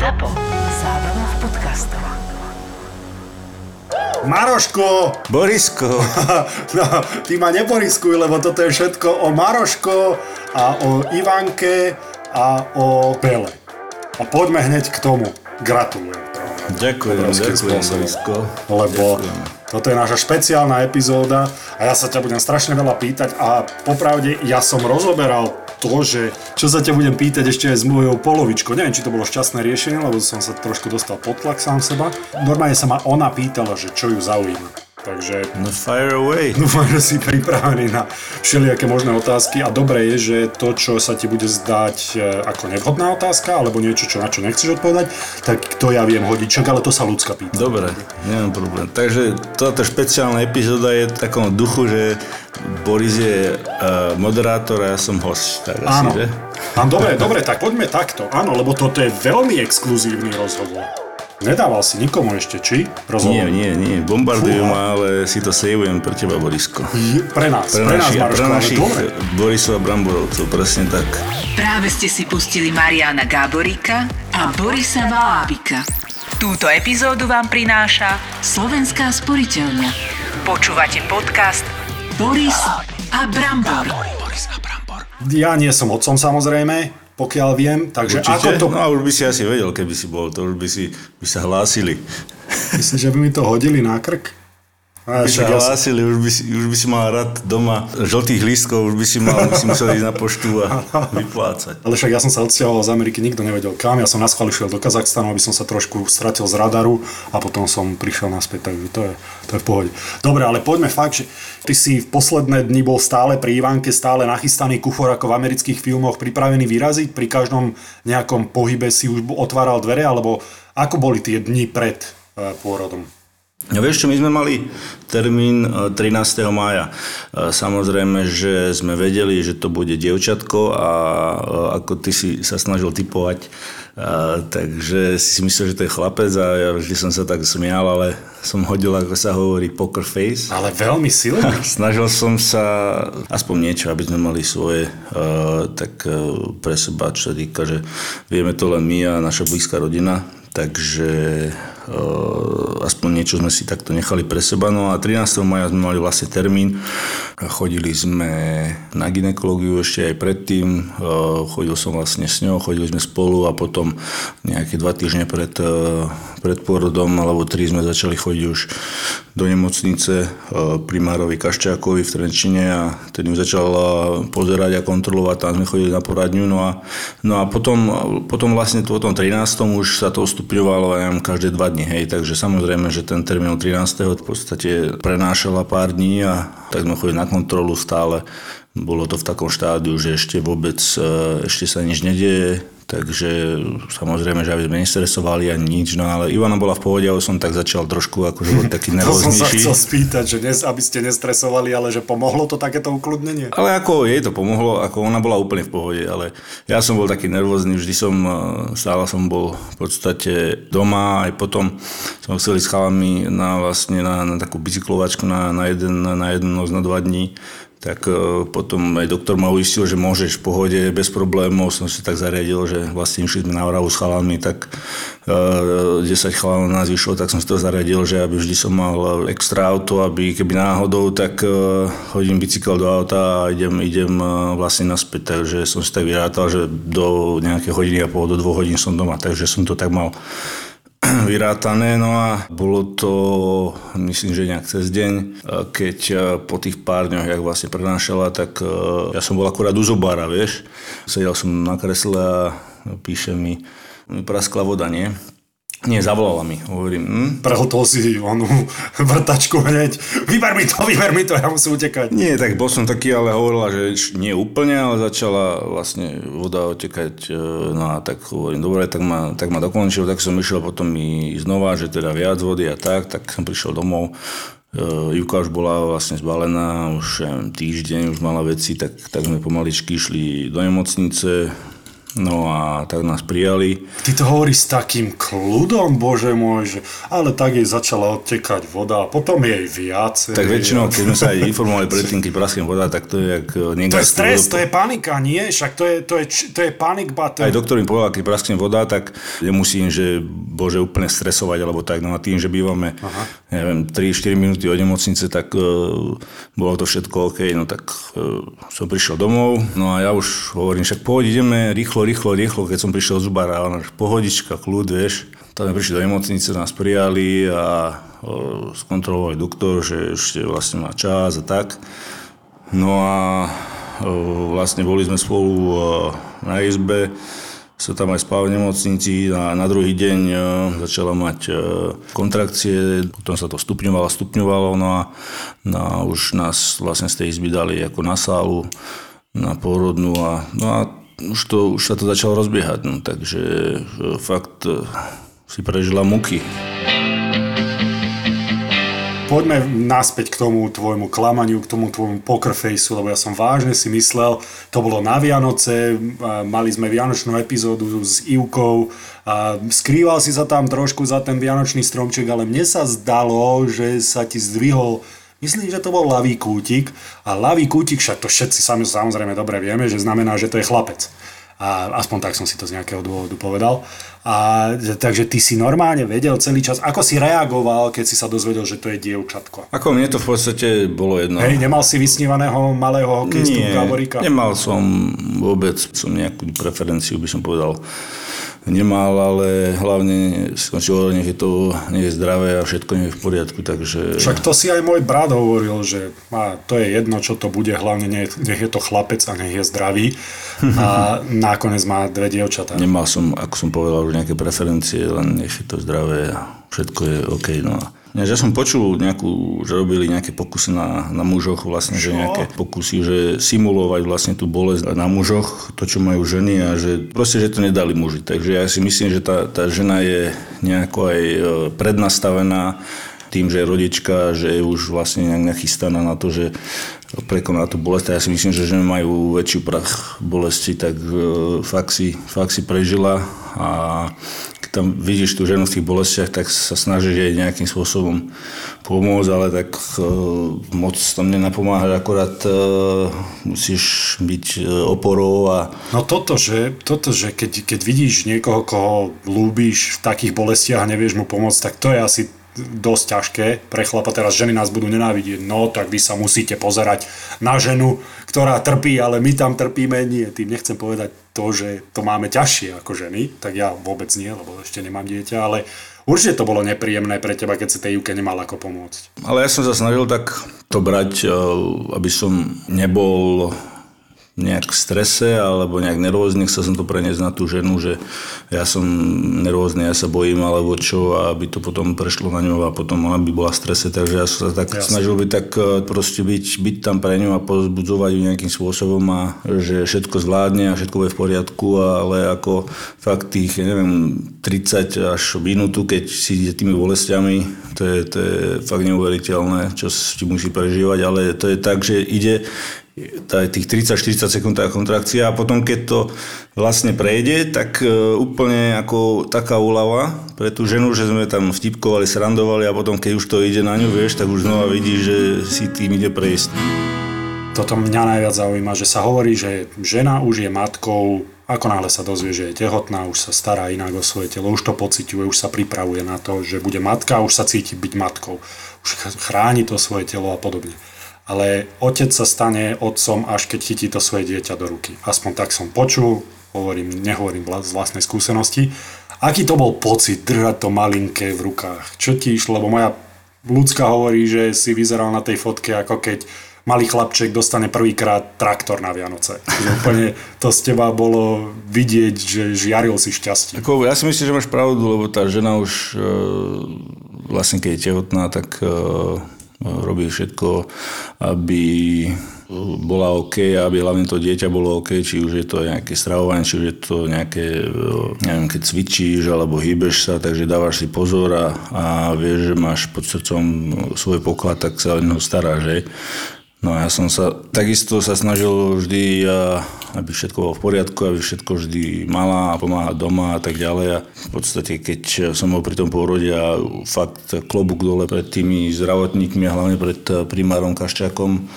ZAPO. Zábrná v podcastov. Maroško! Borisko, No, ty ma neporiskuj, lebo toto je všetko o Maroško a o Ivanke a o Bele. A poďme hneď k tomu. Gratulujem. ďakujem, ďakujem. Borisko. Lebo Ďakujem. toto je naša špeciálna epizóda a ja sa ťa budem strašne veľa pýtať a popravde ja som rozoberal to, že čo sa ťa budem pýtať ešte aj s mojou polovičkou. Neviem, či to bolo šťastné riešenie, lebo som sa trošku dostal pod tlak sám seba. Normálne sa ma ona pýtala, že čo ju zaujíma. Takže No fire away. Dúfam, že si pripravený na všelijaké možné otázky a dobré je, že to, čo sa ti bude zdať e, ako nevhodná otázka, alebo niečo, čo, na čo nechceš odpovedať, tak to ja viem hodiť, čak, ale to sa ľudská pýta. Dobre, nemám problém. Takže táto špeciálna epizóda je v takom duchu, že Boris je uh, moderátor a ja som host. Tak asi, Áno. že? Áno, dobre, dobre, tak poďme takto. Áno, lebo toto je veľmi exkluzívny rozhovor. Nedával si nikomu ešte, či? Rozhovor. Nie, nie, nie. Bombardujú ma, ale si to savujem pre teba, Borisko. Je- Pre nás, Pre, pre, nás, našich, Maroško, pre našich. Borisov a Bramborovcov, presne tak. Práve ste si pustili Mariana Gáboríka a Borisa Valábika. Túto epizódu vám prináša Slovenská sporiteľňa. Počúvate podcast Boris a Brambor. Ja nie som otcom samozrejme, pokiaľ viem, takže Určite? ako to... No a už by si asi vedel, keby si bol, to už by, si, by sa hlásili. Myslíš, že by mi to hodili na krk? A By sa hlásili, už by, si, už by si mal rád doma žltých lístkov, už by si mal, by si musel ísť na poštu a vyplácať. Ale však ja som sa odsťahoval z Ameriky, nikto nevedel kam. Ja som na schváli šiel do Kazachstanu, aby som sa trošku stratil z radaru a potom som prišiel naspäť, takže to je, to je v pohode. Dobre, ale poďme fakt, že ty si v posledné dni bol stále pri Ivanke, stále nachystaný kufor ako v amerických filmoch, pripravený vyraziť, pri každom nejakom pohybe si už otváral dvere, alebo ako boli tie dni pred e, pôrodom? No vieš čo, my sme mali termín e, 13. mája. E, Samozrejme, že sme vedeli, že to bude dievčatko a e, ako ty si sa snažil typovať, e, takže si si myslel, že to je chlapec a ja vždy som sa tak smial, ale som hodil, ako sa hovorí, poker face. Ale veľmi silný. Snažil som sa aspoň niečo, aby sme mali svoje tak pre seba, čo sa týka, že vieme to len my a naša blízka rodina, takže aspoň niečo sme si takto nechali pre seba. No a 13. maja sme mali vlastne termín. Chodili sme na ginekológiu ešte aj predtým. Uh, chodil som vlastne s ňou, chodili sme spolu a potom nejaké dva týždne pred, uh, pred pôrodom alebo tri sme začali chodiť už do nemocnice uh, primárovi Kaščákovi v Trenčine a ten ju začal uh, pozerať a kontrolovať, tam sme chodili na poradňu. No a, no a potom, potom vlastne po tom 13. už sa to stupňovalo ja každé dva dni, hej, takže samozrejme, že ten termín 13. v podstate prenášala pár dní a tak sme chodili na kontrolu stále. Bolo to v takom štádiu, že ešte vôbec, e, ešte sa nič nedieje, takže samozrejme, že aby sme nestresovali ani nič, no ale Ivana bola v pohode, ale som tak začal trošku akože bol taký To som sa nervóznejší. chcel spýtať, že nes, aby ste nestresovali, ale že pomohlo to takéto ukludnenie? Ale ako jej to pomohlo, ako ona bola úplne v pohode, ale ja som bol taký nervózny, vždy som, e, stále som bol v podstate doma, aj potom som chcel ísť s chalami na, vlastne na, na takú bicyklovačku na, na, jeden, na jeden noc na dva dní, tak e, potom aj doktor ma uistil, že môžeš v pohode, bez problémov, som si tak zariadil, že vlastne išli sme na Oravu s chalami, tak e, 10 chalanov nás vyšlo, tak som si to zariadil, že aby vždy som mal extra auto, aby keby náhodou, tak e, hodím bicykel do auta a idem, idem e, vlastne naspäť, takže som si tak vyrátal, že do nejaké hodiny a pol, do dvoch hodín som doma, takže som to tak mal vyrátané, no a bolo to, myslím, že nejak cez deň, e, keď e, po tých pár dňoch, jak vlastne prenášala, tak e, ja som bol akurát u zobára, vieš. Sedel som na kresle a píše mi, mi praskla voda, nie? Nie, zavolala mi, hovorím, hm? Prehltol si onú vrtačku hneď. Vyber mi to, vyber mi to, ja musím utekať. Nie, tak bol som taký, ale hovorila, že nie úplne, ale začala vlastne voda otekať. e, No a tak hovorím, dobre, tak ma, tak ma dokončil, tak som išiel potom i znova, že teda viac vody a tak, tak som prišiel domov. E, Juka už bola vlastne zbalená, už ja neviem, týždeň, už mala veci, tak, tak sme pomaličky išli do nemocnice. No a tak nás prijali. Ty to hovoríš s takým kľudom, bože môj, že ale tak jej začala odtekať voda a potom jej viacej. Tak väčšinou, keď sme sa aj informovali predtým, keď praskne voda, tak to je jak To je stres, to je panika, nie? Však to je, to je, to je panic button. Aj doktor mi povedal, keď praskne voda, tak nemusím, že bože úplne stresovať alebo tak. No a tým, že bývame, Aha. neviem, 3-4 minúty od nemocnice, tak uh, bolo to všetko OK. No tak uh, som prišiel domov, no a ja už hovorím, však poď, ideme rýchlo rýchlo, rýchlo, rýchlo, keď som prišiel z zubára, ale pohodička, kľud, vieš. Tam sme prišli do nemocnice, nás prijali a o, skontrolovali doktor, že ešte vlastne má čas a tak. No a o, vlastne boli sme spolu o, na izbe, sa tam aj spal v nemocnici a na druhý deň začala mať kontrakcie, potom sa to stupňovalo, stupňovalo, no a, no a už nás vlastne z tej izby dali ako na sálu, na pôrodnú a, no a už, to, už sa to začalo rozbiehať, no, takže e, fakt e, si prežila muky. Poďme naspäť k tomu tvojmu klamaniu, k tomu tvojmu poker lebo ja som vážne si myslel, to bolo na Vianoce, mali sme Vianočnú epizódu s Ivkou, skrýval si sa tam trošku za ten Vianočný stromček, ale mne sa zdalo, že sa ti zdvihol Myslím, že to bol ľavý kútik a ľavý kútik, však to všetci sami samozrejme dobre vieme, že znamená, že to je chlapec. A aspoň tak som si to z nejakého dôvodu povedal. A, takže ty si normálne vedel celý čas, ako si reagoval, keď si sa dozvedel, že to je dievčatko? Ako mne to v podstate bolo jedno. Hej, nemal si vysnívaného malého hokejistu Gaborika? nemal som vôbec som nejakú preferenciu, by som povedal nemal, ale hlavne si hovoril, nech je to nech je zdravé a všetko nie je v poriadku, takže... Však to si aj môj brat hovoril, že a to je jedno, čo to bude, hlavne nech, nech je to chlapec a nech je zdravý a nakoniec má dve dievčatá. Nemal som, ako som povedal, nejaké preferencie, len nech je to zdravé a všetko je OK. No a ja, som počul nejakú, že robili nejaké pokusy na, na mužoch, vlastne, čo? že nejaké pokusy, že simulovať vlastne tú bolesť na mužoch, to, čo majú ženy a že proste, že to nedali muži. Takže ja si myslím, že tá, tá žena je nejako aj e, prednastavená tým, že je rodička, že je už vlastne nejak nachystaná na to, že prekoná tú bolesť. A ja si myslím, že ženy majú väčší prach bolesti, tak e, fakt, si, fakt si prežila a tam vidíš tú ženu v tých bolestiach, tak sa snažíš jej nejakým spôsobom pomôcť, ale tak uh, moc tam nenapomáhať, akorát uh, musíš byť uh, oporou a... No toto, že, toto, že keď, keď vidíš niekoho, koho lúbíš v takých bolestiach a nevieš mu pomôcť, tak to je asi dosť ťažké pre chlapa. Teraz ženy nás budú nenávidieť. No, tak vy sa musíte pozerať na ženu, ktorá trpí, ale my tam trpíme. Nie, tým nechcem povedať to, že to máme ťažšie ako ženy. Tak ja vôbec nie, lebo ešte nemám dieťa, ale určite to bolo nepríjemné pre teba, keď si tej Juke nemal ako pomôcť. Ale ja som sa snažil tak to brať, eh, aby som nebol nejak v strese alebo nejak nervózny, chcel som to preniesť na tú ženu, že ja som nervózny, ja sa bojím alebo čo, aby to potom prešlo na ňu a potom ona by bola v strese, takže ja som sa tak Jasne. snažil byť tak e, proste byť, byť tam pre ňu a pozbudzovať ju nejakým spôsobom a že všetko zvládne a všetko bude v poriadku, ale ako fakt tých, ja neviem, 30 až minútu, keď si ide tými bolestiami, to je, to je fakt neuveriteľné, čo si musí prežívať, ale to je tak, že ide, tých 30-40 sekúnd kontrakcia a potom keď to vlastne prejde, tak e, úplne ako taká úlava pre tú ženu, že sme tam vtipkovali, srandovali a potom keď už to ide na ňu, vieš, tak už znova vidí, že si tým ide prejsť. Toto mňa najviac zaujíma, že sa hovorí, že žena už je matkou, ako náhle sa dozvie, že je tehotná, už sa stará inak o svoje telo, už to pociťuje, už sa pripravuje na to, že bude matka, už sa cíti byť matkou, už chráni to svoje telo a podobne ale otec sa stane otcom, až keď chytí to svoje dieťa do ruky. Aspoň tak som počul, hovorím, nehovorím z vlastnej skúsenosti. Aký to bol pocit držať to malinké v rukách? Čo ti išlo? Lebo moja ľudská hovorí, že si vyzeral na tej fotke ako keď malý chlapček dostane prvýkrát traktor na Vianoce. Že úplne to z teba bolo vidieť, že žiaril si šťastie. Ako, ja si myslím, že máš pravdu, lebo tá žena už e, vlastne keď je tehotná, tak e, robí všetko, aby bola OK, aby hlavne to dieťa bolo OK, či už je to nejaké stravovanie, či už je to nejaké, neviem, keď cvičíš alebo hýbeš sa, takže dávaš si pozor a, a vieš, že máš pod srdcom svoj poklad, tak sa o neho staráš, že? No ja som sa takisto sa snažil vždy, aby všetko bolo v poriadku, aby všetko vždy mala a pomáhať doma a tak ďalej. A v podstate, keď som bol pri tom pôrode a fakt klobúk dole pred tými zdravotníkmi a hlavne pred primárom Kaščákom,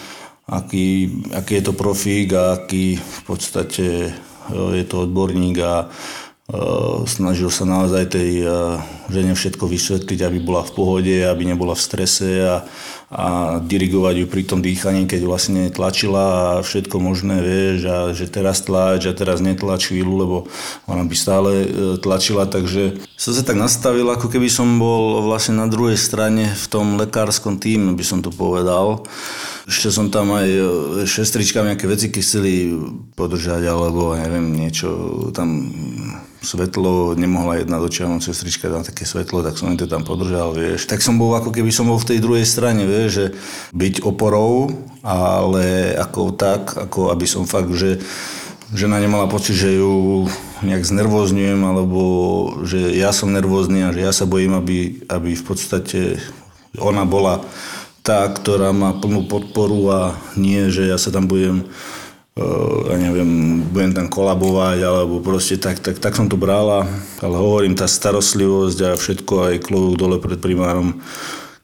aký, aký je to profík a aký v podstate je to odborník a snažil sa naozaj tej žene všetko vysvetliť, aby bola v pohode, aby nebola v strese a, a dirigovať ju pri tom dýchaní, keď vlastne tlačila a všetko možné, vieš, a že teraz tlač a teraz netlač chvíľu, lebo ona by stále e, tlačila, takže som sa tak nastavil, ako keby som bol vlastne na druhej strane v tom lekárskom týme, by som to povedal. Ešte som tam aj e, šestričkami nejaké veci chceli podržať, alebo neviem, niečo tam svetlo, nemohla jedna dočiahnuť sestrička tam také svetlo, tak som to tam podržal, vieš. Tak som bol ako keby som bol v tej druhej strane, vieš, že byť oporou, ale ako tak, ako aby som fakt, že žena nemala pocit, že ju nejak znervozňujem, alebo že ja som nervózny a že ja sa bojím, aby, aby v podstate ona bola tá, ktorá má plnú podporu a nie, že ja sa tam budem uh, ja neviem, budem tam kolabovať, alebo proste tak, tak, tak som to brala, ale hovorím, tá starostlivosť a všetko, aj klobúk dole pred primárom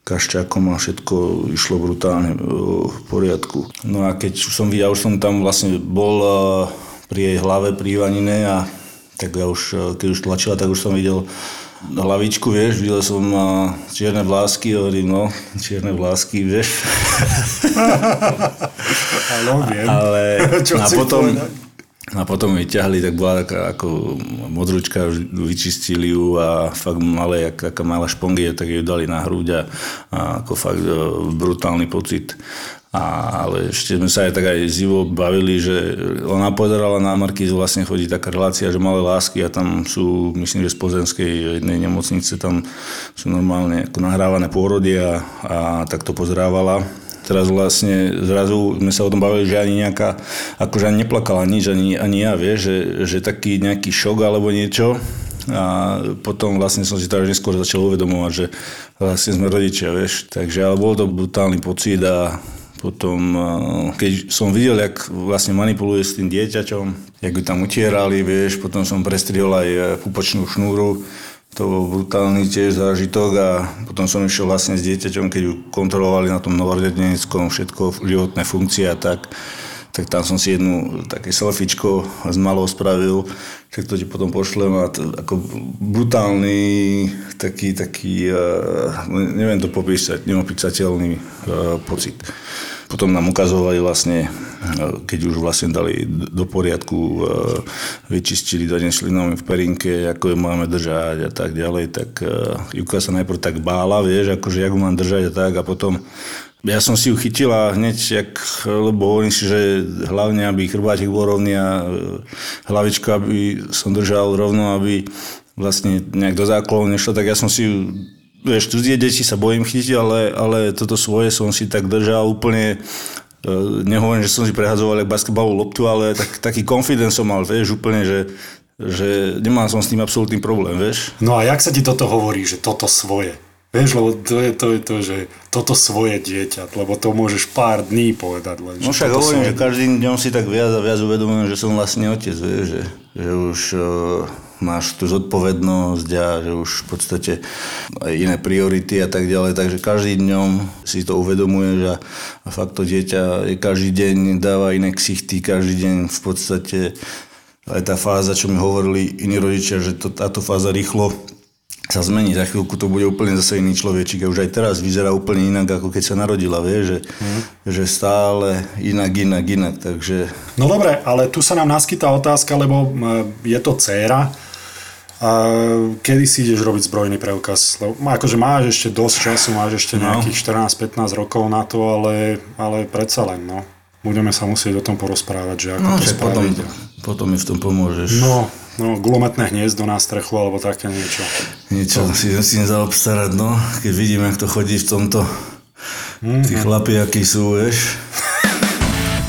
Kaščákom a všetko išlo brutálne uh, v poriadku. No a keď už som videl, už som tam vlastne bol uh, pri jej hlave, pri Ivanine a tak ja už, keď už tlačila, tak už som videl hlavičku, vieš, videl som čierne vlásky, hovorím, no, čierne vlásky, vieš. Áno, viem. Ale Čo a potom, a potom ju ťahli, tak bola taká ako modručka, vyčistili ju a fakt malé, jak, taká malá špongia, tak ju dali na hruď a, a ako fakt e, brutálny pocit. A, ale ešte sme sa aj tak aj zivo bavili, že ona pozerala na Markízu, vlastne chodí taká relácia, že malé lásky a tam sú, myslím, že z Pozenskej jednej nemocnice, tam sú normálne ako nahrávané pôrody a, a tak to pozerávala. Teraz vlastne zrazu sme sa o tom bavili, že ani nejaká, akože ani neplakala nič, ani, ani ja, vieš, že, že taký nejaký šok alebo niečo, a potom vlastne som si to až neskôr začal uvedomovať, že vlastne sme rodičia, vieš. Takže ale bol to brutálny pocit a potom, keď som videl, jak vlastne manipuluje s tým dieťaťom, jak ju tam utierali, vieš, potom som prestrihol aj pupočnú šnúru, to bol brutálny tiež zážitok a potom som išiel vlastne s dieťaťom, keď ju kontrolovali na tom novorodeneckom všetko, životné funkcie a tak, tak tam som si jednu také selfiečko z malou spravil, tak to ti potom pošlem a to, ako brutálny taký, taký, uh, neviem to popísať, neopísateľný uh, pocit. Potom nám ukazovali vlastne, e, keď už vlastne dali do poriadku, e, vyčistili dane šlinovým v perinke, ako ju máme držať a tak ďalej, tak e, Juka sa najprv tak bála, vieš, akože jak ju mám držať a tak a potom ja som si ju chytil a hneď, jak, lebo hovorím si, že hlavne, aby chrbátik bol rovný a hlavička, aby som držal rovno, aby vlastne nejak do záklonu nešlo, tak ja som si ju vieš, cudzie deti sa bojím chytiť, ale, ale toto svoje som si tak držal úplne e, nehovorím, že som si prehadzoval jak basketbalovú loptu, ale tak, taký confidence som mal, vieš, úplne, že, že nemal som s tým absolútny problém, vieš. No a jak sa ti toto hovorí, že toto svoje? Vieš, lebo to je to, je to že toto svoje dieťa, lebo to môžeš pár dní povedať. Len, no však hovorím, svoje... že každým dňom si tak viac a viac uvedomujem, že som vlastne otec, vieš, že, že už uh, máš tú zodpovednosť a že už v podstate aj iné priority a tak ďalej, takže každý dňom si to uvedomuješ a, a fakt to dieťa každý deň dáva iné ksichty, každý deň v podstate aj tá fáza, čo mi hovorili iní rodičia, že to, táto fáza rýchlo sa zmení. Za chvíľku to bude úplne zase iný človečík a už aj teraz vyzerá úplne inak, ako keď sa narodila, vie, že, mm. že stále inak, inak, inak, takže... No dobre, ale tu sa nám naskytá otázka, lebo je to dcéra, a kedy si ideš robiť zbrojný preukaz? Lebo, akože máš ešte dosť času, máš ešte no. nejakých 14-15 rokov na to, ale, ale predsa len, no. Budeme sa musieť o tom porozprávať, že ako no, to spraviť. Potom, potom mi v tom pomôžeš. No, no gulometné hniezdo na strechu alebo také niečo. Niečo to... si musím zaobstarať, no. Keď vidím, jak to chodí v tomto, mm-hmm. tí chlapi, akí sú, vieš.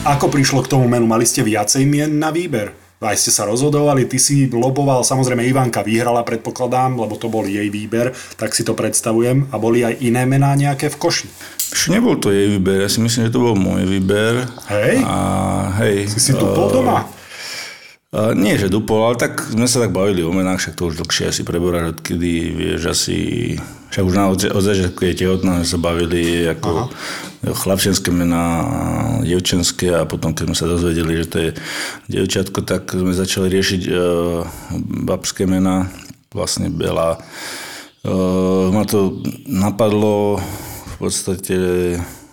Ako prišlo k tomu menu? Mali ste viacej mien na výber? aj ste sa rozhodovali, ty si loboval, samozrejme Ivanka vyhrala, predpokladám, lebo to bol jej výber, tak si to predstavujem. A boli aj iné mená nejaké v koši? Ešte nebol to jej výber, ja si myslím, že to bol môj výber. Hej? A hej. Si si tu bol doma? Uh, nie, že dupol, ale tak sme sa tak bavili o menách, však to už dlhšie asi preboráš, odkedy vieš asi, však už na od, začiatku je tehotná, sme sa bavili ako Aha. chlapčenské mená, devčenské a potom keď sme sa dozvedeli, že to je devčatko, tak sme začali riešiť uh, babské mená, vlastne Bela. Uh, ma to napadlo v podstate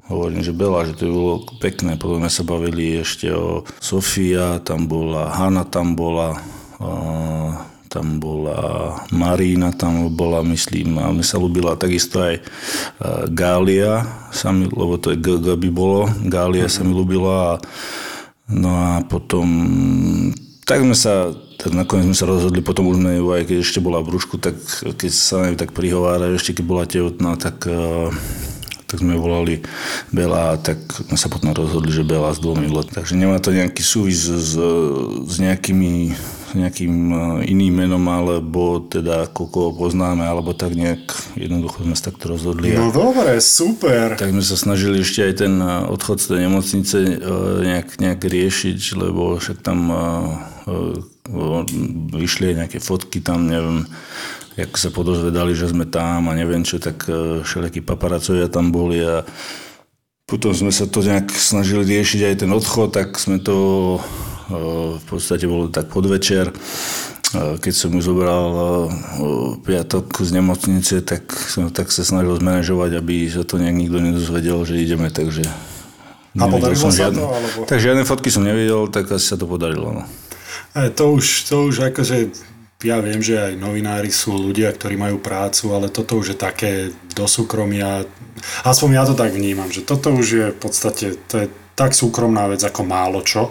hovorím, že Bela, že to by bolo pekné. Potom sme sa bavili ešte o Sofia, tam bola Hanna, tam bola tam bola Marína, tam bola, myslím, a mi sa ľúbila takisto aj Gália, sa mi, lebo to je G, G by bolo, Gália sa mi ľúbila. No a potom, tak sme sa, tak nakoniec sme sa rozhodli, potom už sme aj keď ešte bola v brúšku, tak keď sa tak prihovára, ešte keď bola tehotná, tak tak sme volali Bela, tak sme sa potom rozhodli, že Bela s dvomi let. Takže nemá to nejaký súvis s, s nejakými nejakým e, iným menom, alebo teda koľko poznáme, alebo tak nejak jednoducho sme sa takto rozhodli. No dobre, super. Tak sme sa snažili ešte aj ten e, odchod z tej nemocnice e, nejak, nejak riešiť, lebo však tam vyšli nejaké fotky tam, neviem, jak sa podozvedali, že sme tam a neviem čo, tak e, všelijakí paparacovia tam boli a potom sme sa to nejak snažili riešiť aj ten odchod, tak sme to e, v podstate bolo tak podvečer. E, keď som ju zobral piatok z nemocnice, tak som tak sa snažil zmanéžovať, aby sa to nejak nikto nedozvedel, že ideme, takže... A podarilo sa žiadne, to? Alebo... Tak žiadne fotky som nevidel, tak asi sa to podarilo. No. E, to už, to už akože ja viem, že aj novinári sú ľudia, ktorí majú prácu, ale toto už je také do súkromia. Aspoň ja to tak vnímam, že toto už je v podstate, to je tak súkromná vec ako málo čo.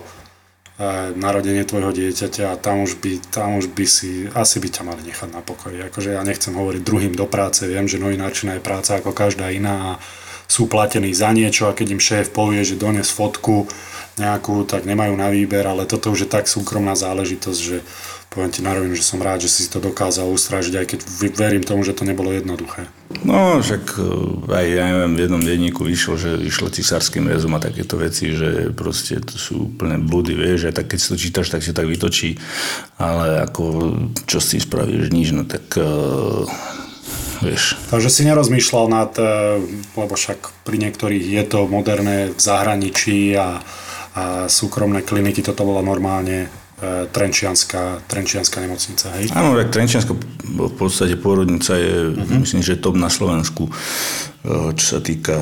Narodenie tvojho dieťaťa a tam už, by, tam už by si, asi by ťa mali nechať na pokoji. Akože ja nechcem hovoriť druhým do práce, viem, že novinárčina je práca ako každá iná a sú platení za niečo a keď im šéf povie, že dones fotku nejakú, tak nemajú na výber, ale toto už je tak súkromná záležitosť, že poviem ti na rovinu, že som rád, že si to dokázal ustražiť, aj keď verím tomu, že to nebolo jednoduché. No, však e, aj ja neviem, v jednom denníku vyšlo, že vyšlo cisárským rezom a takéto veci, že proste to sú úplne blúdy, vieš, aj tak keď si to čítaš, tak si tak vytočí, ale ako čo s tým spravíš, nič, no tak uh, vieš. Takže si nerozmýšľal nad, e, lebo však pri niektorých je to moderné v zahraničí a, a súkromné kliniky, toto bolo normálne Trenčianská, Trenčianská nemocnica, hej? Áno, tak Trenčianska v podstate pôrodnica je, uh-huh. myslím, že top na Slovensku. Eh, čo sa týka...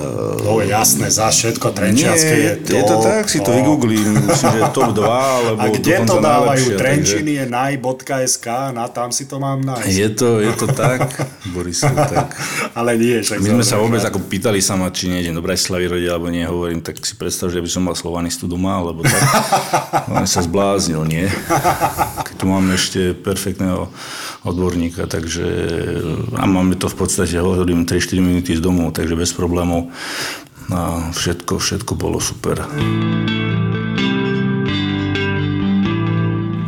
Je jasné, za všetko Trenčianske je to... je to tak, si to vygooglím, myslím, že top 2, alebo A kde to dávajú? Trenčiny takže... je naj.sk, na tam si to mám nájsť. Je to, je to tak, Boris, tak. Ale nie, však My sme sa vôbec ako pýtali sa ma, či nejdem do Bratislavy rodiť, alebo nie, hovorím, tak si predstav, že by som mal slovanistu doma, alebo tak. On sa zbláznil, nie? Keď tu máme ešte perfektného odborníka, takže a máme to v podstate, hovorím, 3-4 minúty z domu, takže bez problémov. A všetko, všetko bolo super.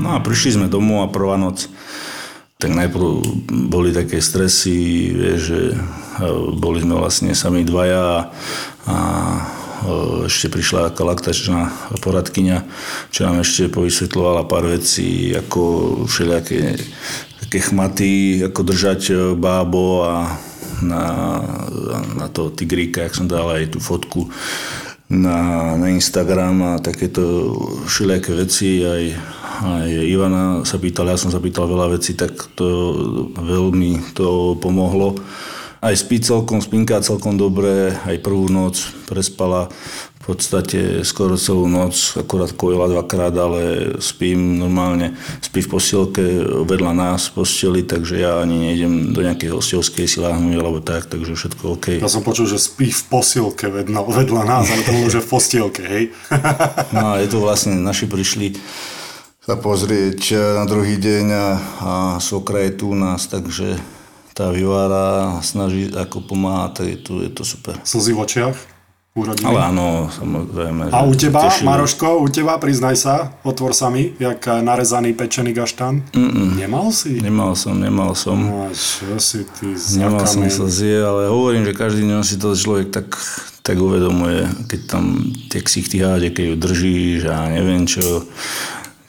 No a prišli sme domov a prvá noc, tak najprv boli také stresy, vieš, že e, boli sme vlastne sami dvaja a e, ešte prišla taká laktačná poradkyňa, čo nám ešte povysvetľovala pár vecí, ako všelijaké také chmaty, ako držať e, bábo a na, na toho tigríka, jak som dal aj tú fotku na, na Instagram a takéto všelijaké veci. Aj, aj Ivana sa pýtala, ja som sa pýtal veľa vecí, tak to veľmi to pomohlo. Aj spí celkom, spinká celkom dobre, aj prvú noc prespala v podstate skoro celú noc, akorát kojila dvakrát, ale spím normálne, spí v posielke vedľa nás v posteli, takže ja ani nejdem do nejakej hostovskej si láhnuť alebo tak, takže všetko OK. Ja som počul, že spí v posielke vedľa, vedľa nás, ale to bolo, že v postielke, hej? no a je to vlastne, naši prišli sa pozrieť na druhý deň a, a svokra je tu u nás, takže tá vyvára snaží, ako pomáha, tak je to, je to super. Slzy v očiach? U rodiny? Ale áno, samozrejme. A u teba, tešili. Maroško, u teba, priznaj sa, otvor sa mi, jak narezaný pečený gaštan. Mm-mm. Nemal si? Nemal som, nemal som. No čo si ty Nemal som zakamen? slzie, ale hovorím, že každý deň si to človek tak, tak uvedomuje, keď tam tie ksichty háde, keď ju držíš a neviem čo,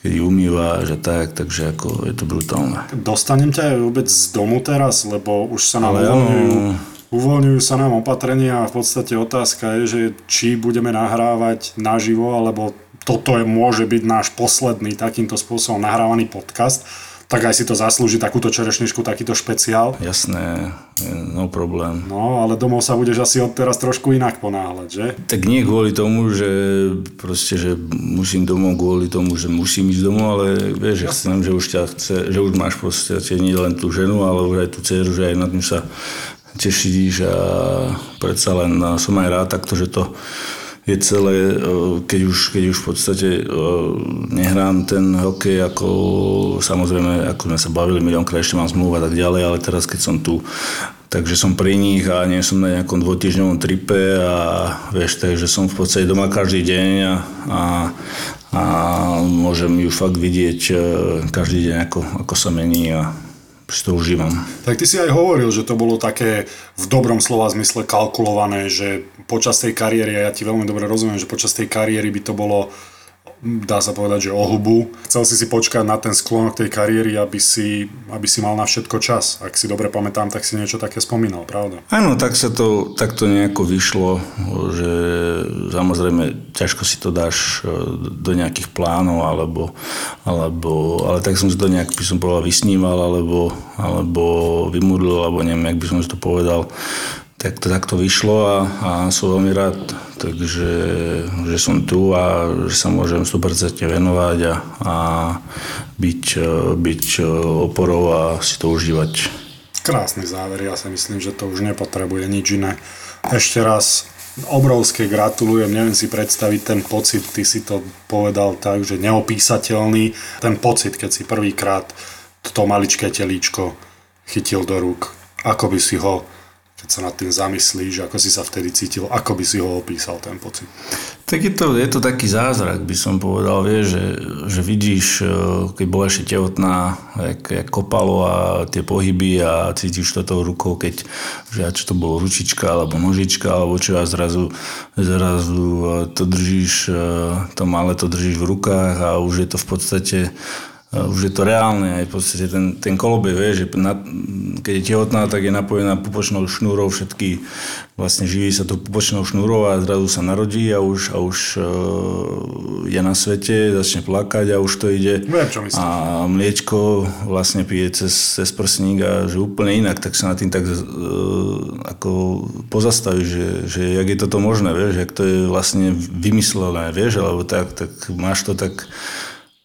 keď ju umývaš a tak, takže ako je to brutálne. Dostanem ťa aj vôbec z domu teraz, lebo už sa nám Ale uvoľňujú. Uvoľňujú sa nám opatrenia a v podstate otázka je, že či budeme nahrávať naživo, alebo toto je, môže byť náš posledný takýmto spôsobom nahrávaný podcast, tak aj si to zaslúži takúto čerešničku, takýto špeciál. Jasné, no problém. No, ale domov sa budeš asi od teraz trošku inak ponáhľať, že? Tak nie kvôli tomu, že proste, že musím domov kvôli tomu, že musím ísť domov, ale vieš, že chcem, že už ťa chce, že už máš proste nie len tú ženu, ale už aj tú dceru, že aj nad tým sa tešíš a predsa len a som aj rád takto, že to je celé, e, keď už, keď už v podstate e, nehrám ten hokej, ako samozrejme, ako sme sa bavili miliónkrát, ešte mám zmluvu a tak ďalej, ale teraz keď som tu, takže som pri nich a nie som na nejakom dvojtýždňovom tripe a vieš, takže som v podstate doma každý deň a, a, a môžem ju fakt vidieť e, každý deň, ako, ako sa mení a si to užívam. Tak ty si aj hovoril, že to bolo také v dobrom slova zmysle kalkulované, že počas tej kariéry, a ja ti veľmi dobre rozumiem, že počas tej kariéry by to bolo dá sa povedať, že o hubu. Chcel si si počkať na ten sklonok tej kariéry, aby si, aby si mal na všetko čas. Ak si dobre pamätám, tak si niečo také spomínal, pravda? Áno, tak sa to takto nejako vyšlo, že samozrejme ťažko si to dáš e, do nejakých plánov, alebo, alebo ale tak som si to nejak by som povedal vysníval, alebo, alebo vymudlil, alebo neviem, jak by som si to povedal. Tak to takto vyšlo a, a som veľmi rád, takže že som tu a že sa môžem 100% venovať a, a byť, e, byť e, oporou a si to užívať. Krásny záver, ja si myslím, že to už nepotrebuje nič iné. Ešte raz obrovské gratulujem, neviem si predstaviť ten pocit, ty si to povedal tak, že neopísateľný, ten pocit, keď si prvýkrát to maličké telíčko chytil do rúk. Ako by si ho, keď sa nad tým zamyslíš, ako si sa vtedy cítil, ako by si ho opísal ten pocit? Tak je to, je to taký zázrak, by som povedal, vieš, že, že vidíš, e, keď bola ešte tehotná, jak, jak kopalo a tie pohyby a cítiš to tou rukou, keď, že čo to bolo, ručička alebo nožička, alebo čo a zrazu, zrazu e, to držíš, e, to malé to držíš v rukách a už je to v podstate už je to reálne, aj v podstate ten, ten kolobie, vieš, že na, keď je tehotná, tak je napojená pupočnou šnúrou, všetky vlastne živí sa to pupočnou šnúrou a zrazu sa narodí a už, a už uh, je na svete, začne plakať a už to ide. Viem, čo myslíš. A mliečko vlastne pije cez, cez prsník a že úplne inak, tak sa na tým tak uh, ako pozastaví, že, že jak je toto možné, vieš, jak to je vlastne vymyslené, vieš, alebo tak, tak máš to tak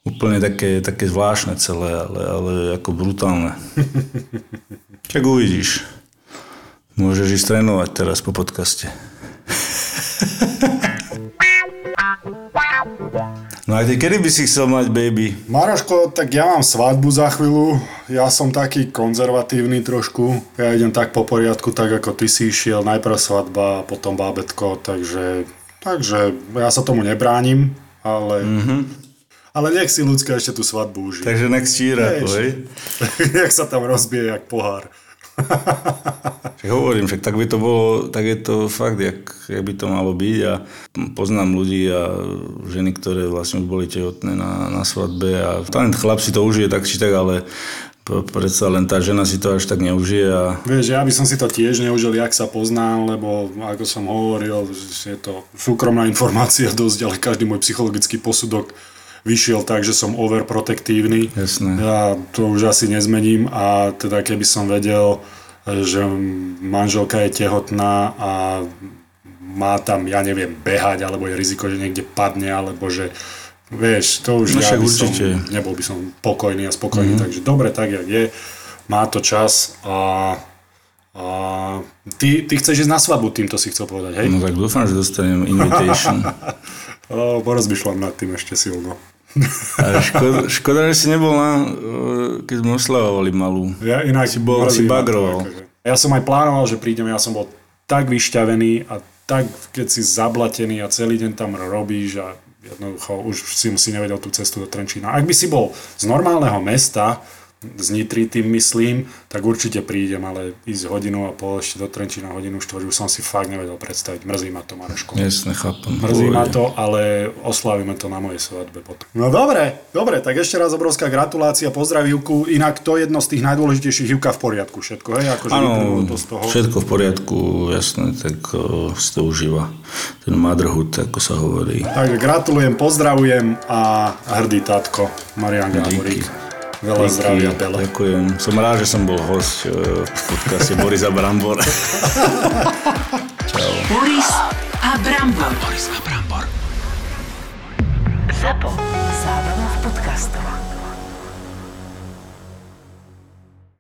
úplne také, také zvláštne celé, ale, ale ako brutálne. Čak uvidíš. Môžeš ísť trénovať teraz po podcaste. No a ty kedy by si chcel mať baby? Maroško, tak ja mám svadbu za chvíľu, ja som taký konzervatívny trošku, ja idem tak po poriadku, tak ako ty si išiel, najprv svadba potom bábetko, takže, takže ja sa tomu nebránim, ale, mm-hmm. Ale nech si ľudská ešte tú svadbu užije. Takže next year, ako, hej? nech sa tam rozbije jak pohár. Však hovorím, však tak by to bolo, tak je to fakt, jak, jak by to malo byť a poznám ľudí a ženy, ktoré vlastne už boli tehotné na, na svadbe a ten chlap si to užije tak či tak, ale predsa len tá žena si to až tak neužije a Vieš, ja by som si to tiež neužil, jak sa poznám, lebo ako som hovoril, je to súkromná informácia dosť, ale každý môj psychologický posudok vyšiel tak, že som overprotektívny. Jasné. Ja to už asi nezmením a teda keby som vedel, že manželka je tehotná a má tam, ja neviem, behať, alebo je riziko, že niekde padne, alebo že vieš, to už No ja by určite. som, nebol by som pokojný a spokojný, mm-hmm. takže dobre tak, jak je, má to čas a, a ty, ty chceš ísť na svadbu, týmto si chcel povedať, hej? no tak dúfam, že dostanem invitation. Porozmýšľam nad tým ešte silno. A škoda, škoda, že si nebol na, keď sme oslavovali malú. Ja inak Si bol- si bagroval. Ja som aj plánoval, že prídem, ja som bol tak vyšťavený a tak keď si zablatený a celý deň tam robíš a jednoducho už si si nevedel tú cestu do Trenčína. Ak by si bol z normálneho mesta, z Nitry tým myslím, tak určite prídem, ale ísť hodinu a pol ešte do Trenčína hodinu štvrť, už som si fakt nevedel predstaviť. Mrzí ma to, Mareško. Jasne, chápem. Mrzí ma Pohode. to, ale oslavíme to na mojej svadbe potom. No dobre, dobre, tak ešte raz obrovská gratulácia, pozdrav Juku. Inak to je jedno z tých najdôležitejších Juka v poriadku všetko, hej? Akože vyplynulo to z toho. všetko v poriadku, jasné, tak uh, si to užíva. Ten motherhood, ako sa hovorí. Takže gratulujem, pozdravujem a hrdý tatko Marian Gáborík. Veľa zdravia, Bele. Ďakujem. Som rád, že som bol host uh, v podcaste Borisa Brambor. Boris a Brambor. Boris a Brambor. Zapo. Zábrná v podcastovách.